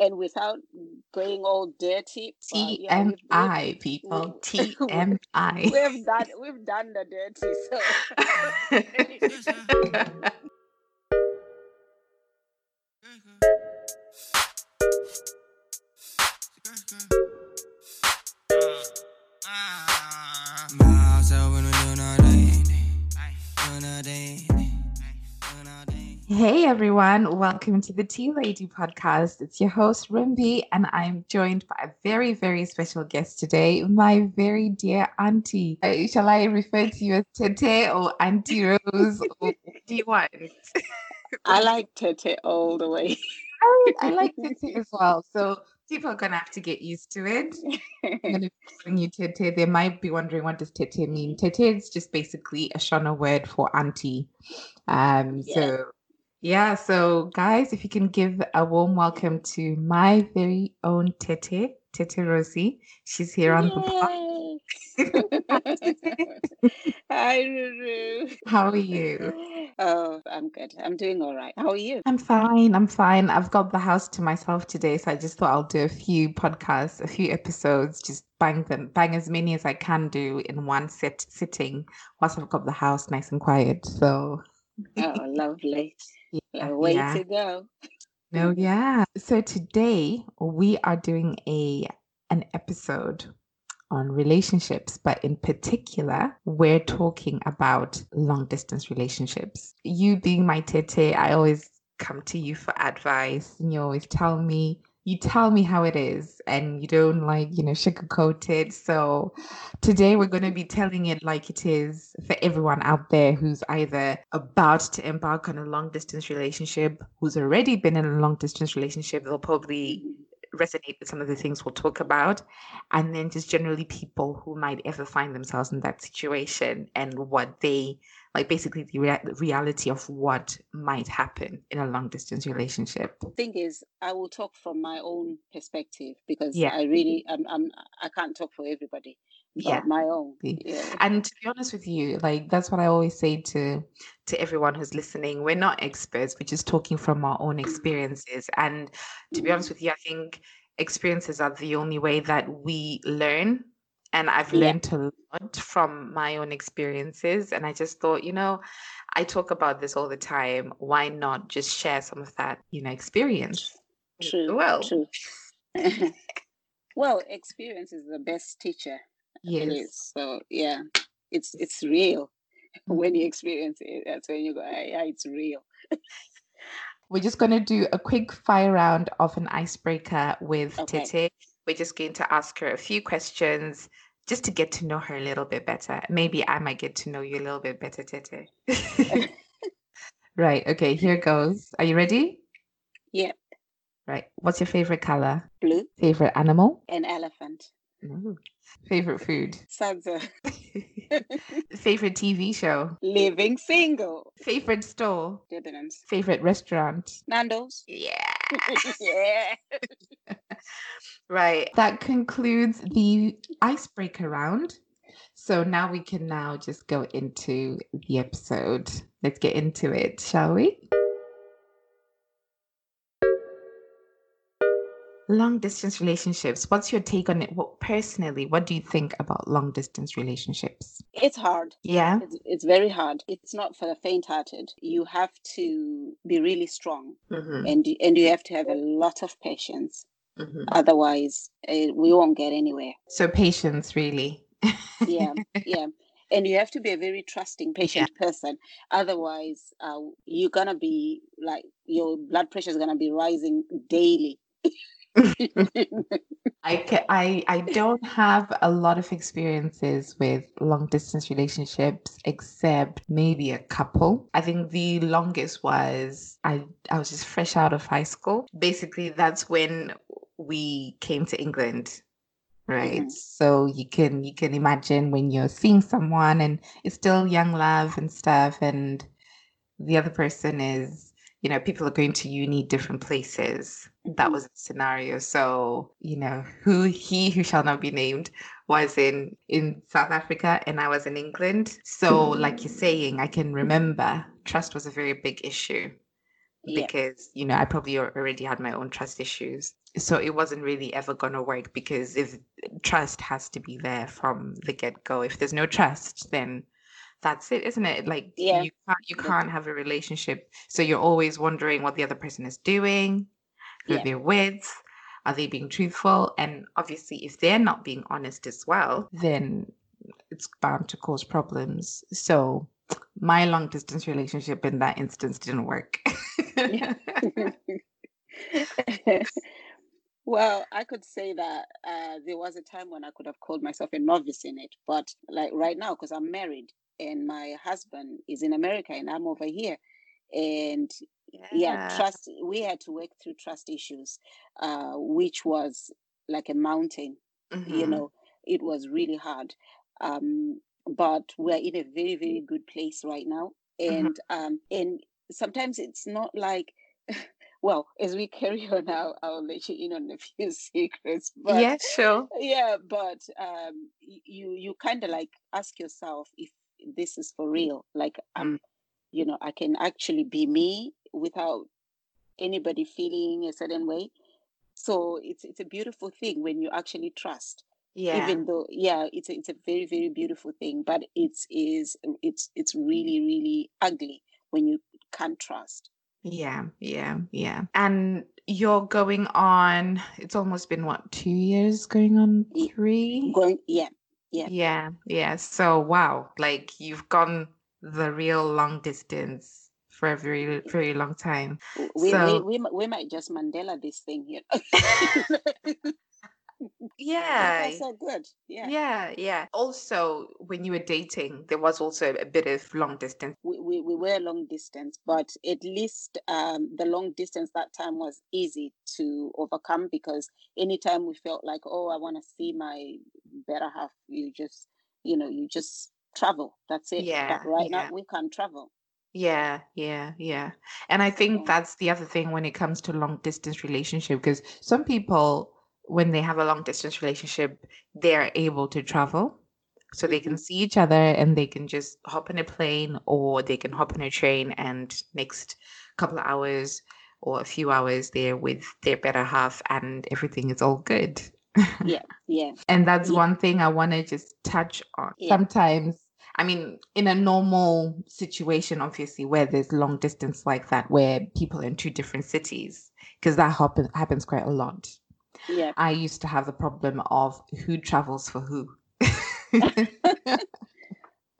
and without going all dirty. yeah, we've- TMI, people. TMI. We've done we've done the dirty. So Hey everyone, welcome to the Tea Lady podcast. It's your host Rimby, and I'm joined by a very, very special guest today, my very dear auntie. Uh, shall I refer to you as Tete or Auntie Rose? or what do you want? I like Tete all the way. I, I like Tete as well. So people are gonna have to get used to it. I'm gonna be calling you Tete. They might be wondering what does Tete mean. Tete is just basically a Shona word for auntie. Um, Yeah. so yeah, so guys, if you can give a warm welcome to my very own Tete, Tete Rosie. She's here on the pod. Hi, Ruru. How are you? Oh, I'm good. I'm doing all right. How are you? I'm fine. I'm fine. I've got the house to myself today, so I just thought I'll do a few podcasts, a few episodes, just bang them, bang as many as I can do in one sit sitting, whilst I've got the house nice and quiet. So Oh, lovely. Yeah, A way yeah. to go. No, yeah. So today we are doing a an episode on relationships, but in particular, we're talking about long distance relationships. You being my tete, I always come to you for advice, and you always tell me you tell me how it is and you don't like you know sugarcoat it. So today we're going to be telling it like it is for everyone out there who's either about to embark on a long distance relationship who's already been in a long distance relationship they'll probably resonate with some of the things we'll talk about and then just generally people who might ever find themselves in that situation and what they like basically the rea- the reality of what might happen in a long distance relationship Thing is, I will talk from my own perspective because Yeah. I really, mm-hmm. I'm, I'm, I can't talk for everybody. But yeah my own. Yeah. and to be honest with you like that's what i always say to to everyone who's listening we're not experts we're just talking from our own mm. experiences and to be mm. honest with you i think experiences are the only way that we learn and i've Yeah. learned a lot from my own experiences and i just thought you know i talk about this all the time why not just share some of that you know experience True. world True. well, experience is the best teacher. It is. yes So yeah, it's it's real. When you experience it, that's when you go, "Ah, yeah, it's real. We're just going to do a quick fire round of an icebreaker with Okay. Tete. We're just going to ask her a few questions just to get to know her a little bit better. Maybe I might get to know you a little bit better, Tete. right. Okay. Here mm-hmm. goes. Are you ready? Yeah. Right. What's your favorite color? Blue, Favorite animal? an elephant, Ooh. Favorite food? Sadza, Favorite TV show? living single, Favorite store? Debenhams, Favorite restaurant? Nando's. Yeah. yeah. Right. That concludes the icebreaker round. So now we can now just go into the episode. Let's get into it, shall we? Long distance relationships. What's your take on it? What personally, what do you think about long distance relationships? It's hard. Yeah. It's, it's very hard. It's not for the faint-hearted. You have to be really strong, Mhm, and and you have to have a lot of patience. mhm. Otherwise, we won't get anywhere. So patience, really. Yeah, yeah. And you have to be a very trusting, patient person. Otherwise, uh, you're gonna be like your blood pressure is gonna be rising daily. I, I I don't have a lot of experiences with long distance relationships except maybe a couple. I think the longest was I I was just fresh out of high school. Basically that's when we came to England. Right. Mhm. So you can you can imagine when you're seeing someone and it's still young love and stuff and the other person is you know people are going to uni different places that Mhm. was the scenario so you know who he who shall not be named was in in south africa and i was in england so like you're saying i can remember trust was a very big issue Yeah. because you know I probably already had my own trust issues. So it wasn't really ever gonna work because if trust has to be there from the get go. If there's no trust, then that's it, isn't it? Like Yeah. you can't you can't have a relationship. So you're always wondering what the other person is doing, who Yeah. they're with, are they being truthful? And obviously if they're not being honest as well, then it's bound to cause problems. So my long distance relationship in that instance didn't work. well, I could say that uh, there was a time when I could have called myself a novice in it, but like right now, because I'm married and my husband is in America and I'm over here, and yeah, trust. We had to work through trust issues, uh, which was like a mountain. You Mhm. know, it was really hard. Um, but we're in a very, very good place right now, Mhm. and um, and sometimes it's not like. Well, as we carry on now, I'll let you in on a few secrets. But yeah, sure. yeah, but um, you you kind of like ask yourself if this is for mm. real. Like I'm, you know, I can actually be me without anybody feeling a certain way. So it's it's a beautiful thing when you actually trust. Yeah. Even though, yeah, it's a, it's a very very beautiful thing, but it's is it's it's really really ugly when you can't trust. Yeah, yeah, yeah. And you're going on, it's almost been what, two years going on three? Going, yeah, yeah. Yeah, yeah. So, wow, like you've gone the real long distance for a very, very long time. We we So, we, mi- we might just Mandela this thing here. yeah, so good. Yeah. yeah, yeah. Also, when you were dating, there was also a bit of long distance. we, we, we were long distance, but at least um, the long distance that time was easy to overcome because anytime we felt like, oh, I want to see my better half, you just, you know, you just travel. That's it. Yeah, But right yeah. now we can't travel. Yeah, yeah, yeah. And I think So, that's the other thing when it comes to long distance relationship, because some people, when they have a long distance relationship, they're able to travel. So they can mhm. see each other and they can just hop on a plane or they can hop on a train and next couple of hours or a few hours there with their better half and everything is all good. Yeah, yeah, And that's yeah, one thing I want to just touch on. yeah, Sometimes, I mean, in a normal situation, obviously, where there's long distance like that, where people are in two different cities, because that happen, happens quite a lot. Yeah. I used to have the problem of who travels for who.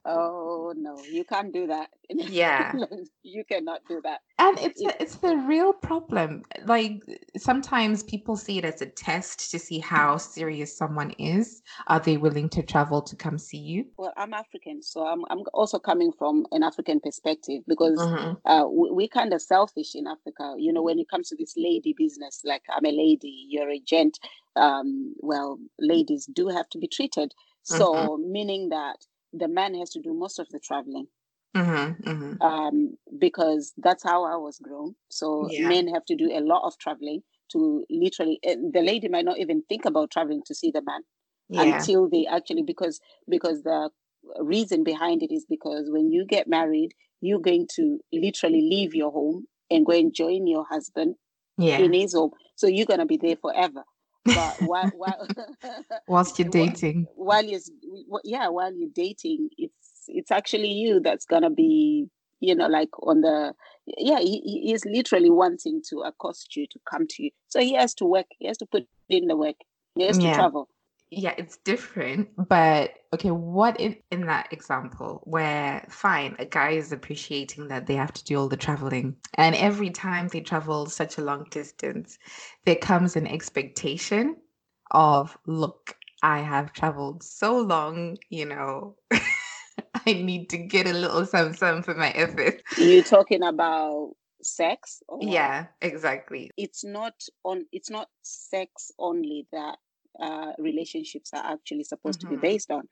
Oh no, you can't do that. yeah. you cannot do that. And it's It, it's the real problem. Like sometimes people see it as a test to see how serious someone is. Are they willing to travel to come see you? well, I'm African, so I'm I'm also coming from an African perspective because hmm uh, we, we kind of selfish in Africa. You know, when it comes to this lady business, like I'm a lady, you're a gent. Um, well, ladies do have to be treated. hmm So meaning that the man has to do most of the traveling hmm hmm um, because that's how I was grown. So Yeah. men have to do a lot of traveling to literally. and The lady might not even think about traveling to see the man Yeah. until they actually because because the reason behind it is because when you get married, you're going to literally leave your home and go and join your husband Yeah. in his home. So you're gonna be there forever. But while while Whilst you're dating. while you're yeah while you're dating, it's it's actually you that's gonna be you know like on the yeah he, he is literally wanting to accost you to come to you. So he has to work. He has to put in the work. He has to travel. Yeah, it's different. But okay, what in, in that example where fine, a guy is appreciating that they have to do all the traveling, and every time they travel such a long distance, there comes an expectation of, look, I have traveled so long, you know, I need to get a little some some for my effort. You're talking about sex? Yeah, exactly. it's not on it's not sex only that uh, relationships are actually supposed to be hmm based on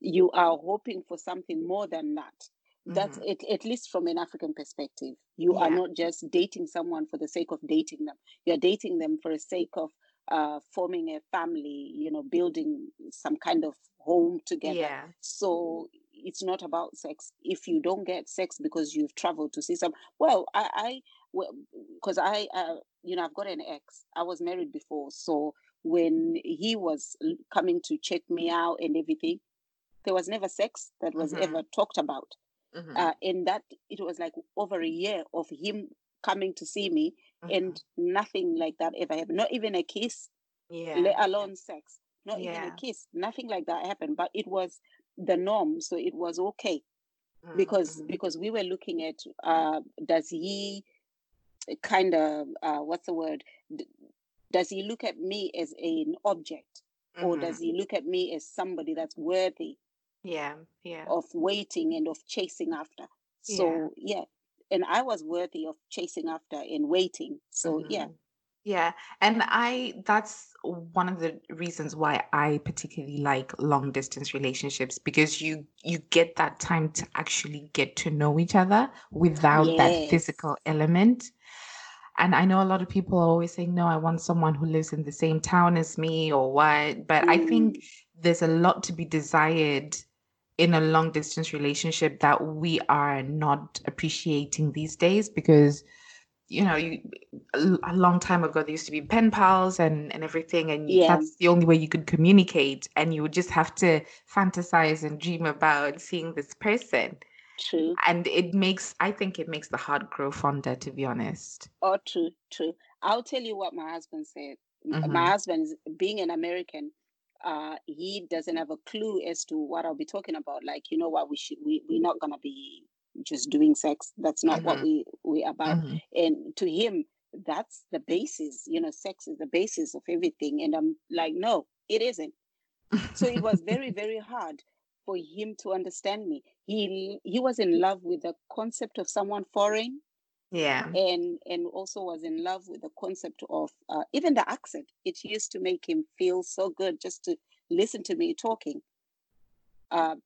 you are hoping for something more than that. That's hmm it, at least from an african perspective. You are not just dating someone for the sake of dating them. You're dating them for the sake of uh, forming a family you know building some kind of home together. Yeah. so it's not about sex. If you don't get sex because you've traveled to see some well i because I, uh, you know, I've got an ex. I was married before, so when he was coming to check me out and everything, there was never sex that was Mhm. ever talked about. Mhm. Uh, and that it was like over a year of him coming to see me, and nothing like that ever happened. Not even a kiss, yeah. let alone sex. Not even a kiss. Nothing like that happened. But it was the norm, so it was okay Mhm, because mhm. because we were looking at uh, does he kind of uh, what's the word D- does he look at me as an object or Mhm. does he look at me as somebody that's worthy yeah, yeah. of waiting and of chasing after so yeah, and i was worthy of chasing after and waiting so yeah Mhm. Yeah. And I, that's one of the reasons why I particularly like long distance relationships because you you get that time to actually get to know each other without that physical element. And I know a lot of people are always saying, no, I want someone who lives in the same town as me or what. But I think Mm, there's a lot to be desired in a long distance relationship that we are not appreciating these days because you know you a long time ago there used to be pen pals and and everything and yeah that's the only way you could communicate and you would just have to fantasize and dream about seeing this person true. And it makes i think it makes the heart grow fonder to be honest. Oh true true. I'll tell you what my husband said. M- my husband is being an american uh he doesn't have a clue as to what i'll be talking about. Like you know what we should we, we're not gonna be just doing sex. That's not what hmm we we about. Hmm and to him that's the basis you know sex is the basis of everything. And i'm like no it isn't. So it was very very hard for him to understand me. He he was in love with the concept of someone foreign yeah. and and also was in love with the concept of uh, even the accent. It used to make him feel so good just to listen to me talking. Uh,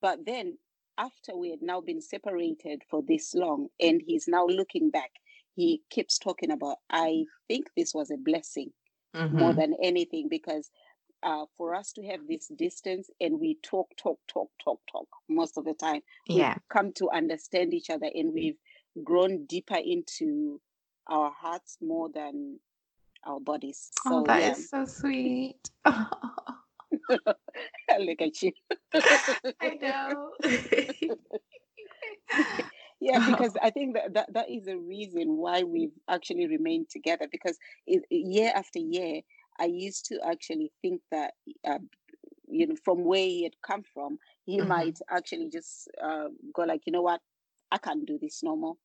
but then after we had now been separated for this long and he's now looking back he keeps talking about i think this was a blessing more hmm than anything because uh, for us to have this distance and we talk, talk, talk, talk, talk most of the time, we've yeah come to understand each other and we've grown deeper into our hearts more than our bodies. oh So that yeah, is so sweet look at you. i know yeah, because I think that, that that is a reason why we've actually remained together. Because it, year after year, I used to actually think that, uh, you know, from where he had come from, he hmm might actually just uh, go like, you know what, I can't do this no more.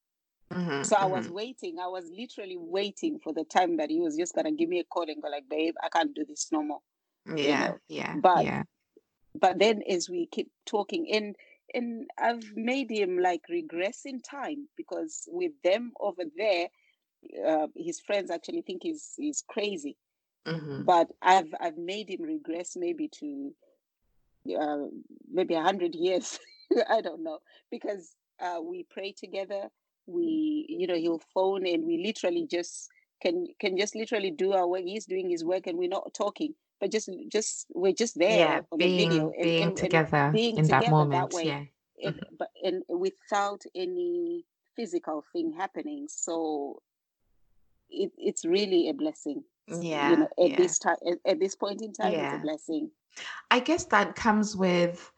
hmm So I was hmm waiting. I was literally waiting for the time that he was just gonna give me a call and go like, babe, I can't do this no more. You yeah know. yeah But yeah but then as we keep talking and and I've made him like regress in time because with them over there, uh, his friends actually think he's he's crazy. Hmm But I've I've made him regress maybe to uh, maybe a hundred years. I don't know because uh, we pray together. We you know he'll phone and we literally just can can just literally do our work. He's doing his work and we're not talking, but just just we're just there Yeah, on the video being and, being and and together being in that together that moment. way. Yeah. And Mhm. but and without any physical thing happening. So it, it's really a blessing. S- You Yeah, know, at yeah, this time, at, at this point in time, it's a blessing. I guess that comes with,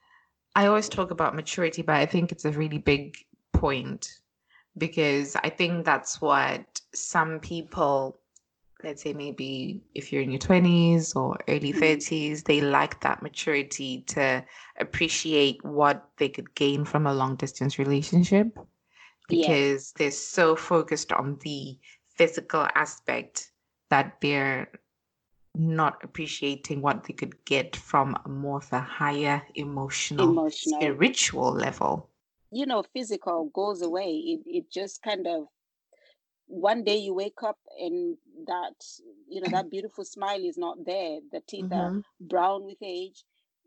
I always talk about maturity, but I think it's a really big point because I think that's what some people, let's say maybe if you're in your 20s or early Mm, 30s, they lack that maturity to appreciate what they could gain from a long distance relationship. because they're so focused on the physical aspect that they're not appreciating what they could get from a more of a higher emotional, Emotional. spiritual level. You know, physical goes away. It it just kind of one day you wake up and that you know that beautiful smile is not there. The teeth are hmm brown with age,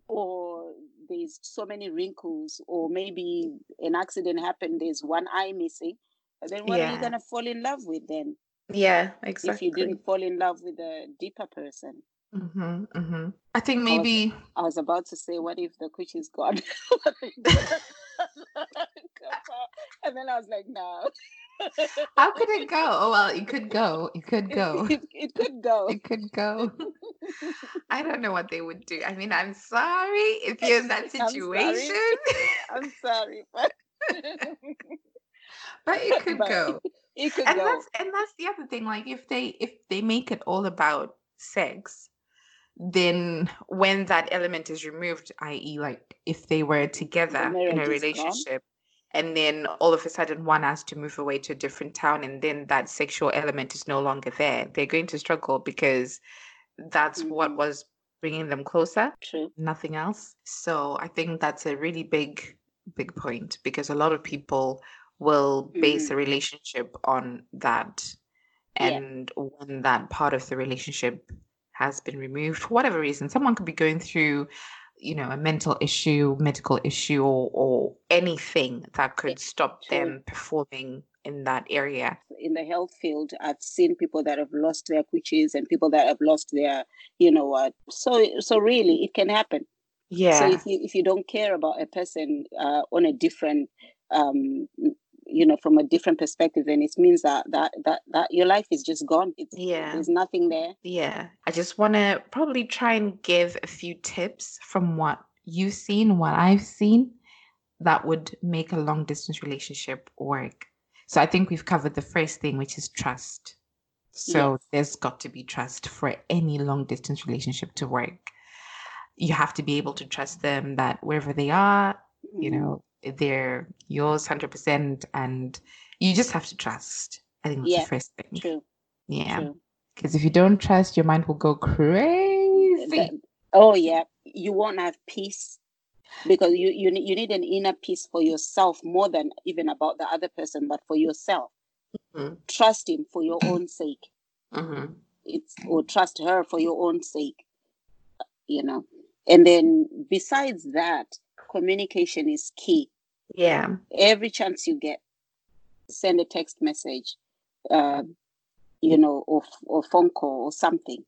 or there's so many wrinkles, or maybe an accident happened. There's one eye missing. And then what are you gonna fall in love with then? Yeah, exactly. If you didn't fall in love with a deeper person. hmm hmm I think I was maybe I was about to say, what if the coach is gone? and then I was like, no. How could it go? Oh well, it could go. It could go. It, it could go. It could go. I don't know what they would do. I mean, I'm sorry if you're in that I'm sorry. situation, I'm sorry, but but it could but go. It could And go. that's and that's the other thing. Like if they if they make it all about sex, then when that element is removed, i.e., like if they were together in a relationship, and then all of a sudden one has to move away to a different town, and then that sexual element is no longer there, they're going to struggle because that's what hmm was bringing them closer, True. nothing else. So I think that's a really big, big point because a lot of people will base hmm a relationship on that. Yeah. And when that part of the relationship has been removed for whatever reason, someone could be going through, you know, a mental issue, medical issue, or, or anything that could stop True. them performing in that area. In the health field, I've seen people that have lost their kuchis and people that have lost their, you know what. So, so really, it can happen. Yeah. So if you if you don't care about a person uh, on a different, um, you know, from a different perspective, then it means that that that that your life is just gone. It's Yeah. there's nothing there. Yeah. I just want to probably try and give a few tips from what you've seen, what I've seen that would make a long distance relationship work. So I think we've covered the first thing, which is trust. So Yes. there's got to be trust for any long distance relationship to work. You have to be able to trust them that wherever they are, you Mhm. know, they're yours 100%. And you just have to trust. I think that's Yeah. the first thing. True. Yeah. Because if you don't trust, your mind will go crazy. Oh yeah, you won't have peace because you you need you need an inner peace for yourself more than even about the other person, but for yourself. Mhm. Trust him for your own sake. Mhm. It's or trust her for your own sake. You know, and then besides that, communication is key. Yeah. Every chance you get, send a text message, uh, you know, or or phone call or something.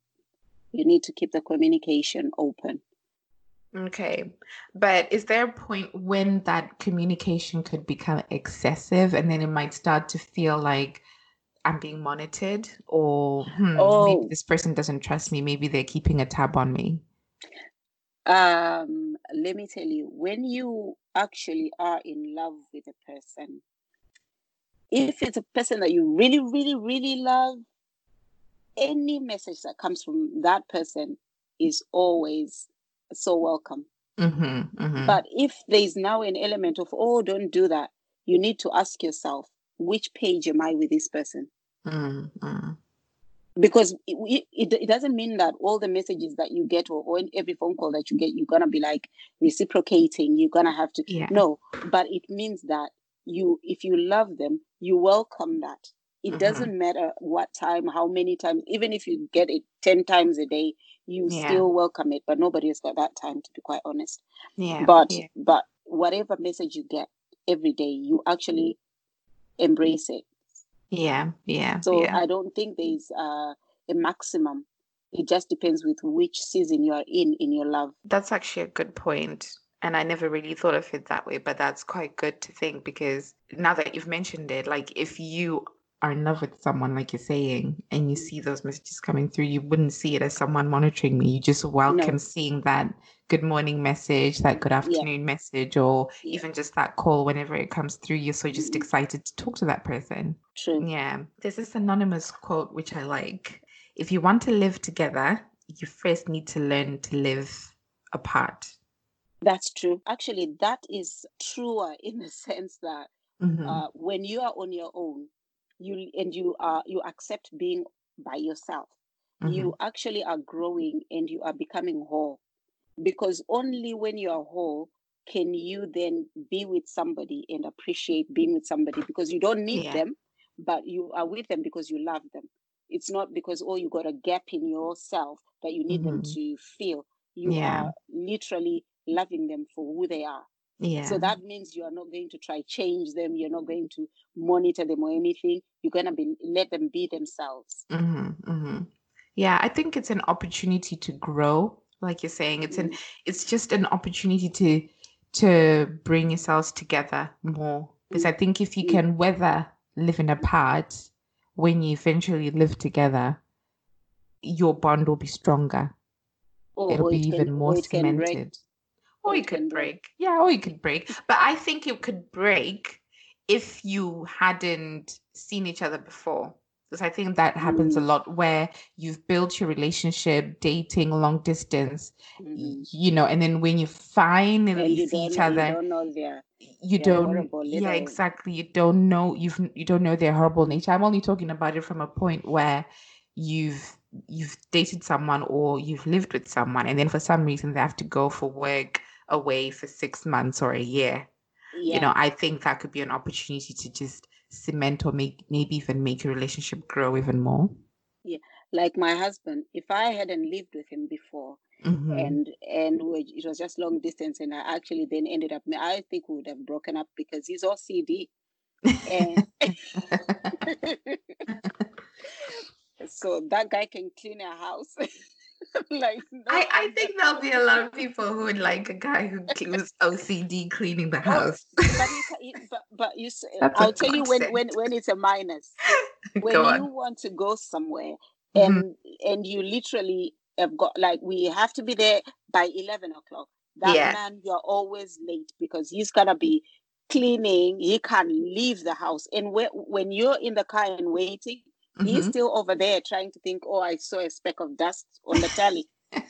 You need to keep the communication open. Okay. But is there a point when that communication could become excessive and then it might start to feel like I'm being monitored or hmm, maybe Oh, this person doesn't trust me. Maybe they're keeping a tab on me. Um, let me tell you, when you actually are in love with a person, if it's a person that you really, really, really love, any message that comes from that person is always so welcome. Mm-hmm. Mm-hmm. But if there is now an element of, oh, don't do that, you need to ask yourself, which page am I with this person? Mm-hmm. Because it, it, it doesn't mean that all the messages that you get or, or in every phone call that you get, you're going to be like reciprocating. You're going to have to, Yeah. no, but it means that you, if you love them, you welcome that. It Mm-hmm. doesn't matter what time, how many times, even if you get it 10 times a day, you Yeah. still welcome it. But nobody has got that time, to be quite honest Yeah. but Yeah. but whatever message you get every day you actually embrace it Yeah. Yeah. so Yeah. i don't think there's uh, a maximum it just depends with which season you are in in your love That's actually a good point. And I never really thought of it that way, but that's quite good to think because now that you've mentioned it, like if you are in love with someone, like you're saying, and you see those messages coming through, you wouldn't see it as someone monitoring me. You just welcome no seeing that good morning message, that good yeah afternoon message, or yeah even just that call whenever it comes through. You're so just Mhm. excited to talk to that person. true Yeah. There's this anonymous quote which I like. If you want to live together, you first need to learn to live apart. that's true actually that is truer in the sense that hmm uh, when you are on your own you and you are you accept being by yourself. Hmm you actually are growing and you are becoming whole. Because only when you are whole can you then be with somebody and appreciate being with somebody because you don't need Yeah. them but you are with them because you love them. It's not because oh you got a gap in yourself that you need them hmm to feel. You Yeah. are literally loving them for who they are so that means you are not going to try change them you're not going to monitor them or anything you're going to be let them be themselves hmm hmm Yeah. I think it's an opportunity to grow. Like you're saying, it's an Mm, it's just an opportunity to to bring yourselves together more. Because I think if you can weather living apart, when you eventually live together, your bond will be stronger. Or, It'll or be it even can, more or it can break. Or it could break. Yeah, or it could break. But I think it could break if you hadn't seen each other before. Because I think that happens a Mm. lot where you've built your relationship, dating long distance, Mhm. you know, and then when you finally you see each know, you other, don't know their you don't yeah exactly you don't know you've you don't know their horrible nature i'm only talking about it from a point where you've you've dated someone or you've lived with someone and then for some reason they have to go for work away for six months or a year you know i think that could be an opportunity to just cement or make maybe even make your relationship grow even more Yeah, Like my husband, if I hadn't lived with him before Mhm. and and it was just long distance and I actually then ended up I think we would have broken up because he's OCD. And so that guy can clean a house. like no I, I think there'll be a lot of people who would like a guy who was OCD cleaning the house. but, he, ca- but but you s- That's a I'll tell you when when when it's a minus. when Go you on. want to go somewhere Mhm. and and you literally have got like we have to be there by 11 o'clock that Yeah. man you're always late because he's gonna be cleaning he can't leave the house and whe- when you're in the car and waiting he's Mhm. still over there trying to think oh i saw a speck of dust on the tally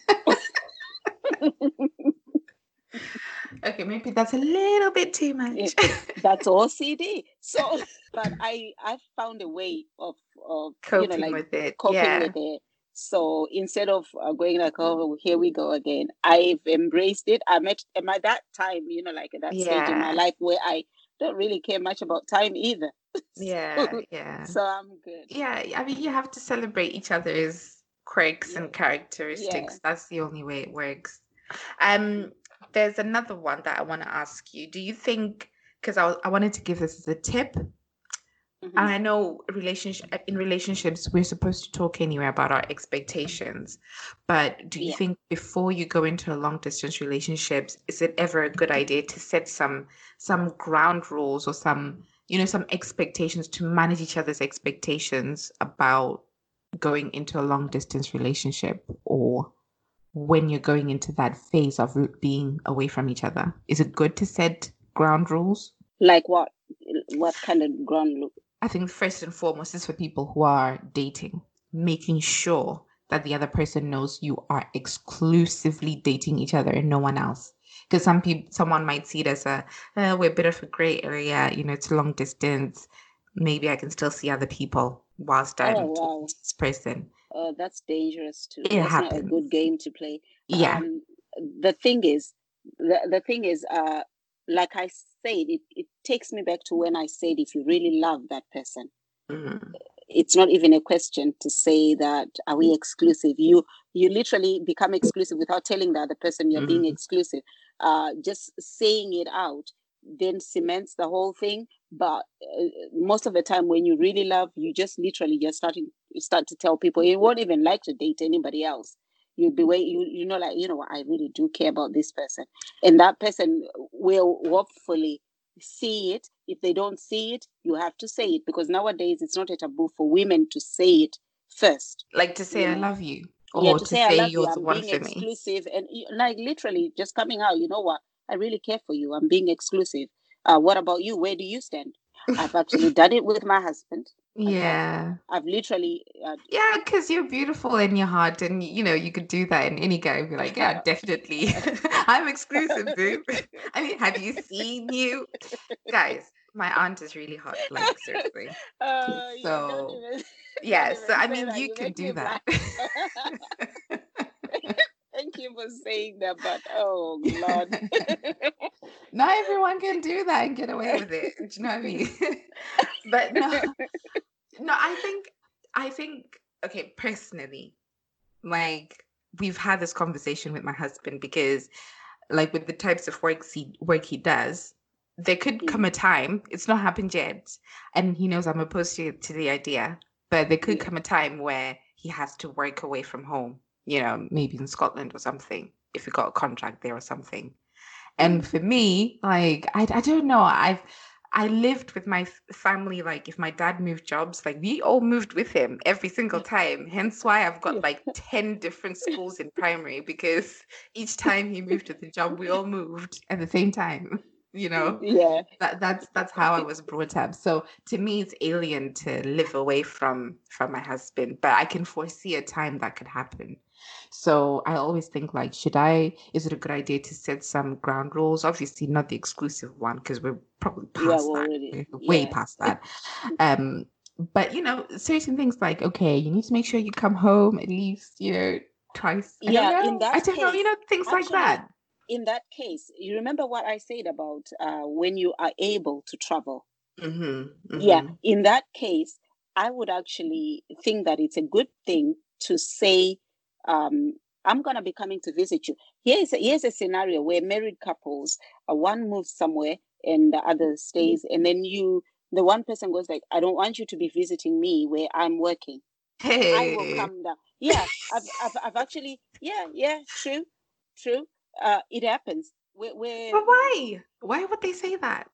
Okay, maybe that's a little bit too much. that's ocd so but i i found a way of of you Coping know like with it. coping yeah. with it. So instead of uh, going like, oh, here we go again, I've embraced it. I'm at, am at that time, you know, like at that stage in my life where I don't really care much about time either. Yeah, yeah. So I'm good. Yeah, I mean, you have to celebrate each other's quirks and characteristics. That's the only way it works. Um, there's another one that I want to ask you. Do you think, because I, I wanted to give this as a tip, Mhm. and I know relationship in relationships we're supposed to talk anyway about our expectations, but do you Yeah. think before you go into a long distance relationships, is it ever a good idea to set some some ground rules or some you know some expectations to manage each other's expectations about going into a long distance relationship or when you're going into that phase of being away from each other? Is it good to set ground rules? Like what? What kind of ground look? I think first and foremost is for people who are dating, making sure that the other person knows you are exclusively dating each other and no one else. Because some people, someone might see it as a, uh, we're a bit of a gray area, you know, it's long distance. Maybe I can still see other people whilst I'm Oh, wow. this person. Uh, that's dangerous too. It that's not a good game to play. Yeah. Um, the thing is, the, the thing is, uh, like I said, it, it takes me back to when I said, if you really love that person, Mhm. It's not even a question to say that are we exclusive? You you literally become exclusive without telling the other person you're being Mhm. exclusive. Uh just saying it out then cements the whole thing but uh, most of the time when you really love you just literally just starting you start to tell people. You won't even like to date anybody else. You'd be wait you you know like you know what, i really do care about this person. And that person will hopefully see it. If they don't see it, you have to say it because nowadays it's not a taboo for women to say it first. Like to say, I love you. yeah, Or to to say, I love you, you're the I'm one being for me. exclusive, and like literally just coming out. You know what? I really care for you. I'm being exclusive. Uh, what about you? Where do you stand? I've actually done it with my husband. Yeah. I've literally uh, Yeah, because you're beautiful in your heart, and you know you could do that in any game Be like, yeah, definitely, I'm exclusive, boo I mean, have you seen you, guys? My aunt is really hot. Like seriously. uh, So, even- Yeah. So I mean, you You can do that. Thank you for saying that, but oh Lord. Not everyone can do that and get away with it. Do you know what I mean? but no, no. I think, I think. Okay, personally, like we've had this conversation with my husband because, like, with the types of work he work he does, there could mm. come a time. It's not happened yet, and he knows I'm opposed to to the idea. But there could come a time where he has to work away from home. You know, maybe in Scotland or something. If he got a contract there or something. And for me, like I, I don't know, I've I lived with my family. Like, if my dad moved jobs, like we all moved with him every single time. Hence why I've got like 10 different schools in primary because each time he moved to the job, we all moved at the same time. You know, Yeah. that that's that's how I was brought up. So to me, it's alien to live away from from my husband, but I can foresee a time that could happen. So I always think like, should I? Is it a good idea to set some ground rules? Obviously, not the exclusive one because we're probably past we're that, way yeah. past that. Um, but you know, certain things like, okay, you need to make sure you come home at least, you know, twice. I Yeah, in that I don't know, you know, things like that. In that case, you remember what I said about uh, when you are able to travel. Mm-hmm, Yeah. In that case, I would actually think that it's a good thing to say, um, I'm going to be coming to visit you. Here's a, here's a scenario where married couples, uh, one moves somewhere and the other stays, and then you, the one person goes like, I don't want you to be visiting me where I'm working. I will come down. Yeah, I've, I've, I've actually, yeah, yeah, true, true. Uh, it happens where, where But why? Why would they say that?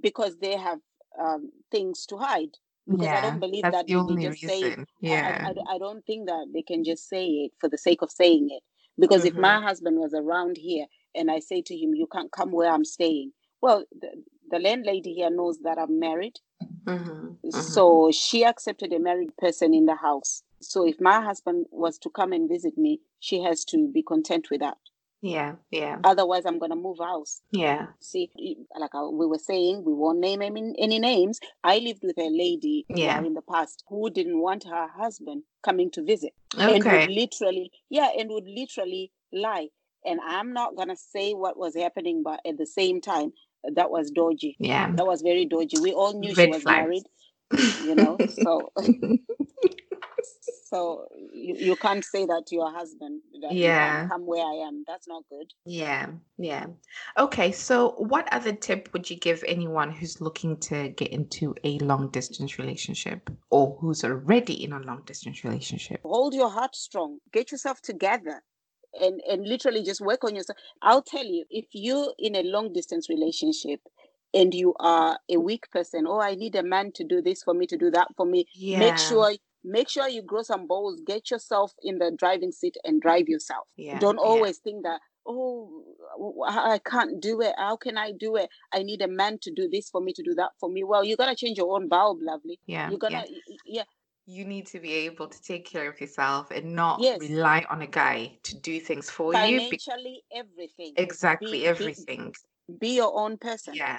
because they have um, things to hide. Because I don't believe that the they only just say it. reason. I- I- Yeah. I, don't think that they can just say it for the sake of saying it. Because if my husband was around here and I say to him, "You can't come where I'm staying," well, the, the landlady here knows that I'm married, Mhm, mhm. so she accepted a married person in the house. So if my husband was to come and visit me, she has to be content with that. Yeah, yeah, Otherwise, I'm gonna move house. yeah, See, like we were saying, we won't name any, any names. I lived with a lady Yeah. in the past who didn't want her husband coming to visit okay. and would literally, yeah, and would literally lie. And I'm not gonna say what was happening, but at the same time, that was dodgy. Yeah. That was very dodgy. We all knew she was flags. married, you know. So, so you, you can't say that to your husband that Yeah. come where I am. That's not good. Yeah, yeah. Okay, so what other tip would you give anyone who's looking to get into a long distance relationship or who's already in a long distance relationship? hold your heart strong get yourself together and and literally just work on yourself i'll tell you if you're in a long distance relationship and you are a weak person oh i need a man to do this for me to do that for me Yeah. make sure make sure you grow some balls get yourself in the driving seat and drive yourself Yeah, don't yeah. always think that oh i can't do it how can i do it i need a man to do this for me to do that for me well you got to change your own bulb lovely Yeah. you're gonna yeah. yeah You need to be able to take care of yourself and not Yes. rely on a guy to do things for you. be- financially everything exactly be- be- everything. be your own person. Yeah.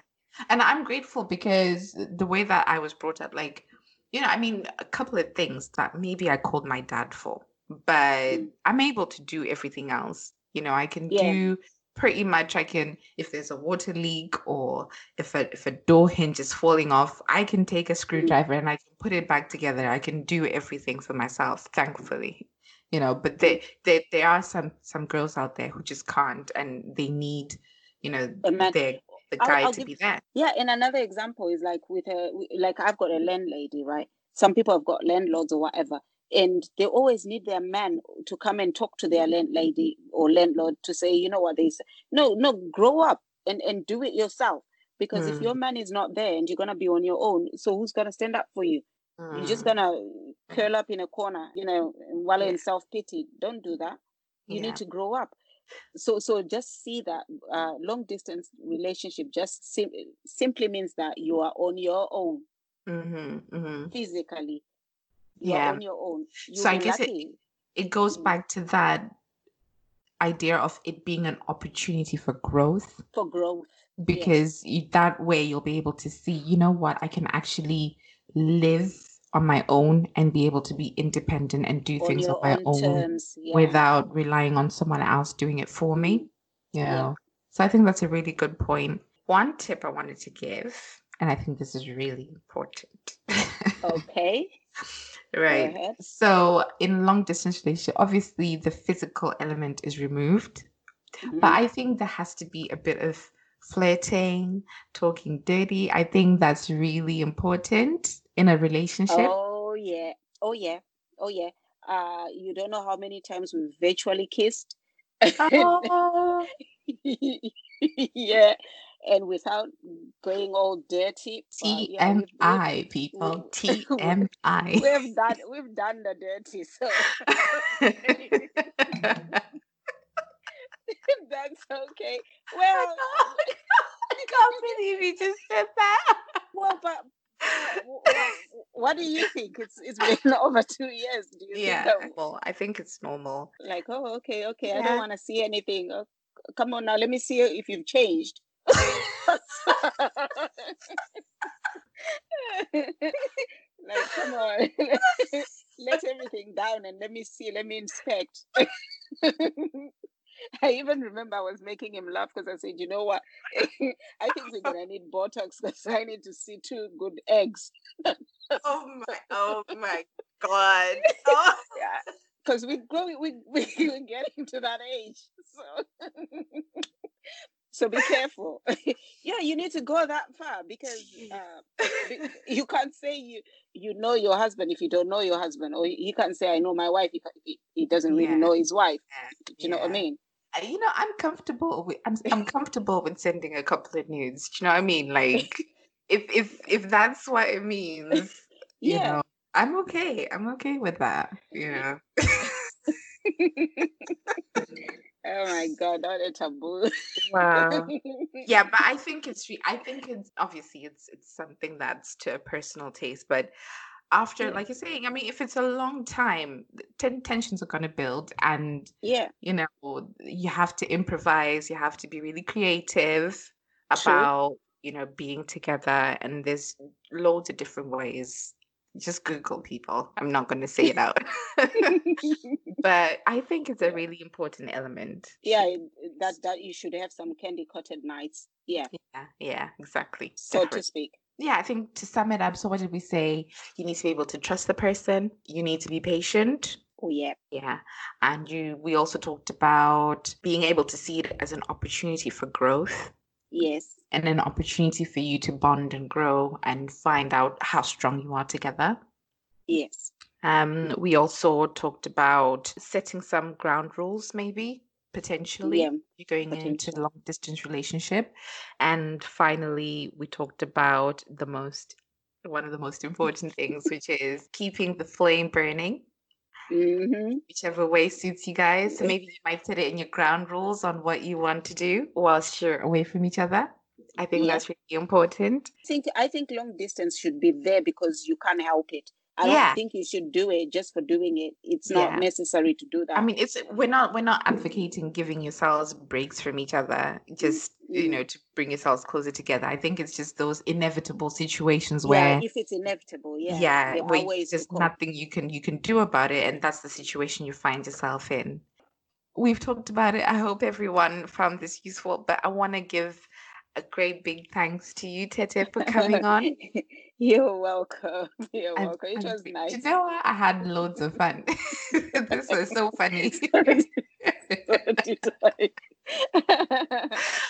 And I'm grateful because the way that I was brought up, like, you know, I mean, a couple of things that maybe I called my dad for, but Mm. I'm able to do everything else. You know, I can Yeah. do pretty much, I can, if there's a water leak or if a, if a door hinge is falling off, I can take a screwdriver and I can put it back together. I can do everything for myself, thankfully. You know, but there, there, there are some some girls out there who just can't and they need, you know, man- their the I'll- guy I'll to give- be there. Yeah, and another example is like with a like I've got a landlady, right? Some people have got landlords or whatever, and they always need their man to come and talk to their landlady or landlord to say, you know what they say. No, no, grow up and and do it yourself. Because if Mm. your man is not there and you're gonna be on your own, so who's gonna stand up for you? You're just Mm, gonna curl up in a corner, you know, and wallow Yeah. in self pity. Don't do that. You yeah. need to grow up. So, so just see that uh, long distance relationship just sim- simply means that you are on your own hmm hmm physically. You Yeah. on your own. You'll So I guess it- lucky. It goes Mm. back to that idea of it being an opportunity for growth for growth. because you, that way you'll be able to see, you know what, I can actually live on my own and be able to be independent and do on things on my own, terms. Yeah. without relying on someone else doing it for me. You Yeah. So I think that's a really good point. One tip I wanted to give, and I think this is really important. Okay. right. So in long distance relationship, obviously the physical element is removed, Mhm. but I think there has to be a bit of flirting, talking dirty. I think that's really important in a relationship. Oh yeah. Oh yeah. Oh yeah. Uh, you don't know how many times we've virtually kissed. Oh, yeah and without going all dirty. TMI, yeah, we've, we've, people. TMI. We've done we've done the dirty, so that's okay. Well, I can't believe you just said that. Well, but what do you think? It's it's been over two years. Do you yeah, think that, well, I think it's normal. Like, oh, okay, okay. Yeah. I don't want to see anything. Oh, come on now, let me see if you've changed. like, come on, let everything down and let me see. Let me inspect. I even remember I was making him laugh because I said, you know what? I think we're gonna need Botox because I need to see two good eggs. oh my oh my god. Oh. yeah. Because we grow we we we're getting to that age. So so be careful. yeah, you need to go that far because uh, you can't say you you know your husband if you don't know your husband, or he can't say I know my wife if he, he doesn't really yeah. know his wife. Do you yeah. know what I mean? You know, I'm comfortable with I'm, I'm comfortable with sending a couple of nudes. Do you know what I mean? Like if if if that's what it means, yeah. you know, I'm okay. I'm okay with that. You know. oh my god, not a taboo. wow. Yeah, but I think it's I think it's obviously it's it's something that's to a personal taste, but after yeah. like you're saying i mean if it's a long time ten- tensions are going to build and yeah. you know you have to improvise you have to be really creative about True. you know being together and there's loads of different ways. Just google people i'm not going to say it out. But i think it's a really important element. Yeah that that you should have some candy coated nights. Yeah. Yeah yeah exactly so Definitely. to speak yeah, I think to sum it up, so what did we say? You need to be able to trust the person. You need to be patient. Oh yeah. Yeah. And you we also talked about being able to see it as an opportunity for growth. Yes. And an opportunity for you to bond and grow and find out how strong you are together. Yes. Um, we also talked about setting some ground rules, maybe potentially yeah, you're going into a long distance relationship. And finally we talked about the most one of the most important things which is keeping the flame burning. Mm-hmm. whichever way suits you guys. So maybe you might set it in your ground rules on what you want to do whilst you're away from each other. I think yeah. that's really important. I think i think long distance should be there because you can't help it I yeah. don't think you should do it just for doing it. It's not yeah. necessary to do that. I mean, it's we're not we're not advocating giving yourselves breaks from each other, just mm-hmm. you know, to bring yourselves closer together. I think it's just those inevitable situations yeah, where if it's inevitable, yeah, yeah, where there's nothing you can you can do about it, and that's the situation you find yourself in. We've talked about it. I hope everyone found this useful, but I want to give a great big thanks to you, Tete, for coming on. You're welcome. You're welcome. It was nice. You know what? I had loads of fun. this was so funny. I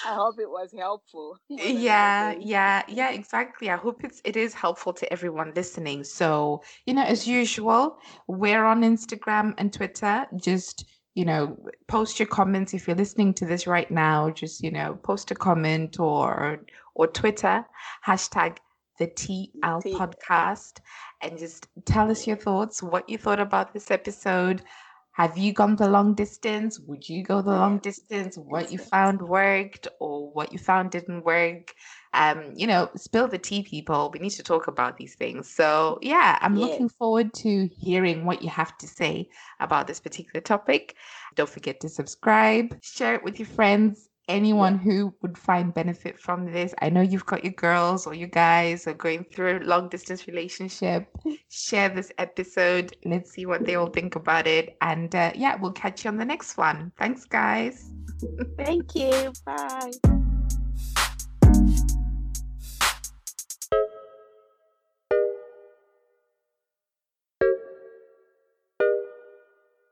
hope it was helpful. Yeah, yeah, yeah, exactly. I hope it's it is helpful to everyone listening. So, you know, as usual, we're on Instagram and Twitter. Just you know, post your comments if you're listening to this right now. Just you know, post a comment or or Twitter hashtag the TL podcast and just tell us your thoughts, what you thought about this episode. Have you gone the long distance? Would you go the long distance? What you found worked or what you found didn't work? Um, you know, spill the tea, people. We need to talk about these things. So, yeah, I'm looking forward to hearing what you have to say about this particular topic. Don't forget to subscribe, share it with your friends, anyone who would find benefit from this. I know you've got your girls or you guys are going through a long distance relationship. Share this episode. Let's see what they all think about it. And uh, yeah, we'll catch you on the next one. Thanks, guys. Thank you. Bye.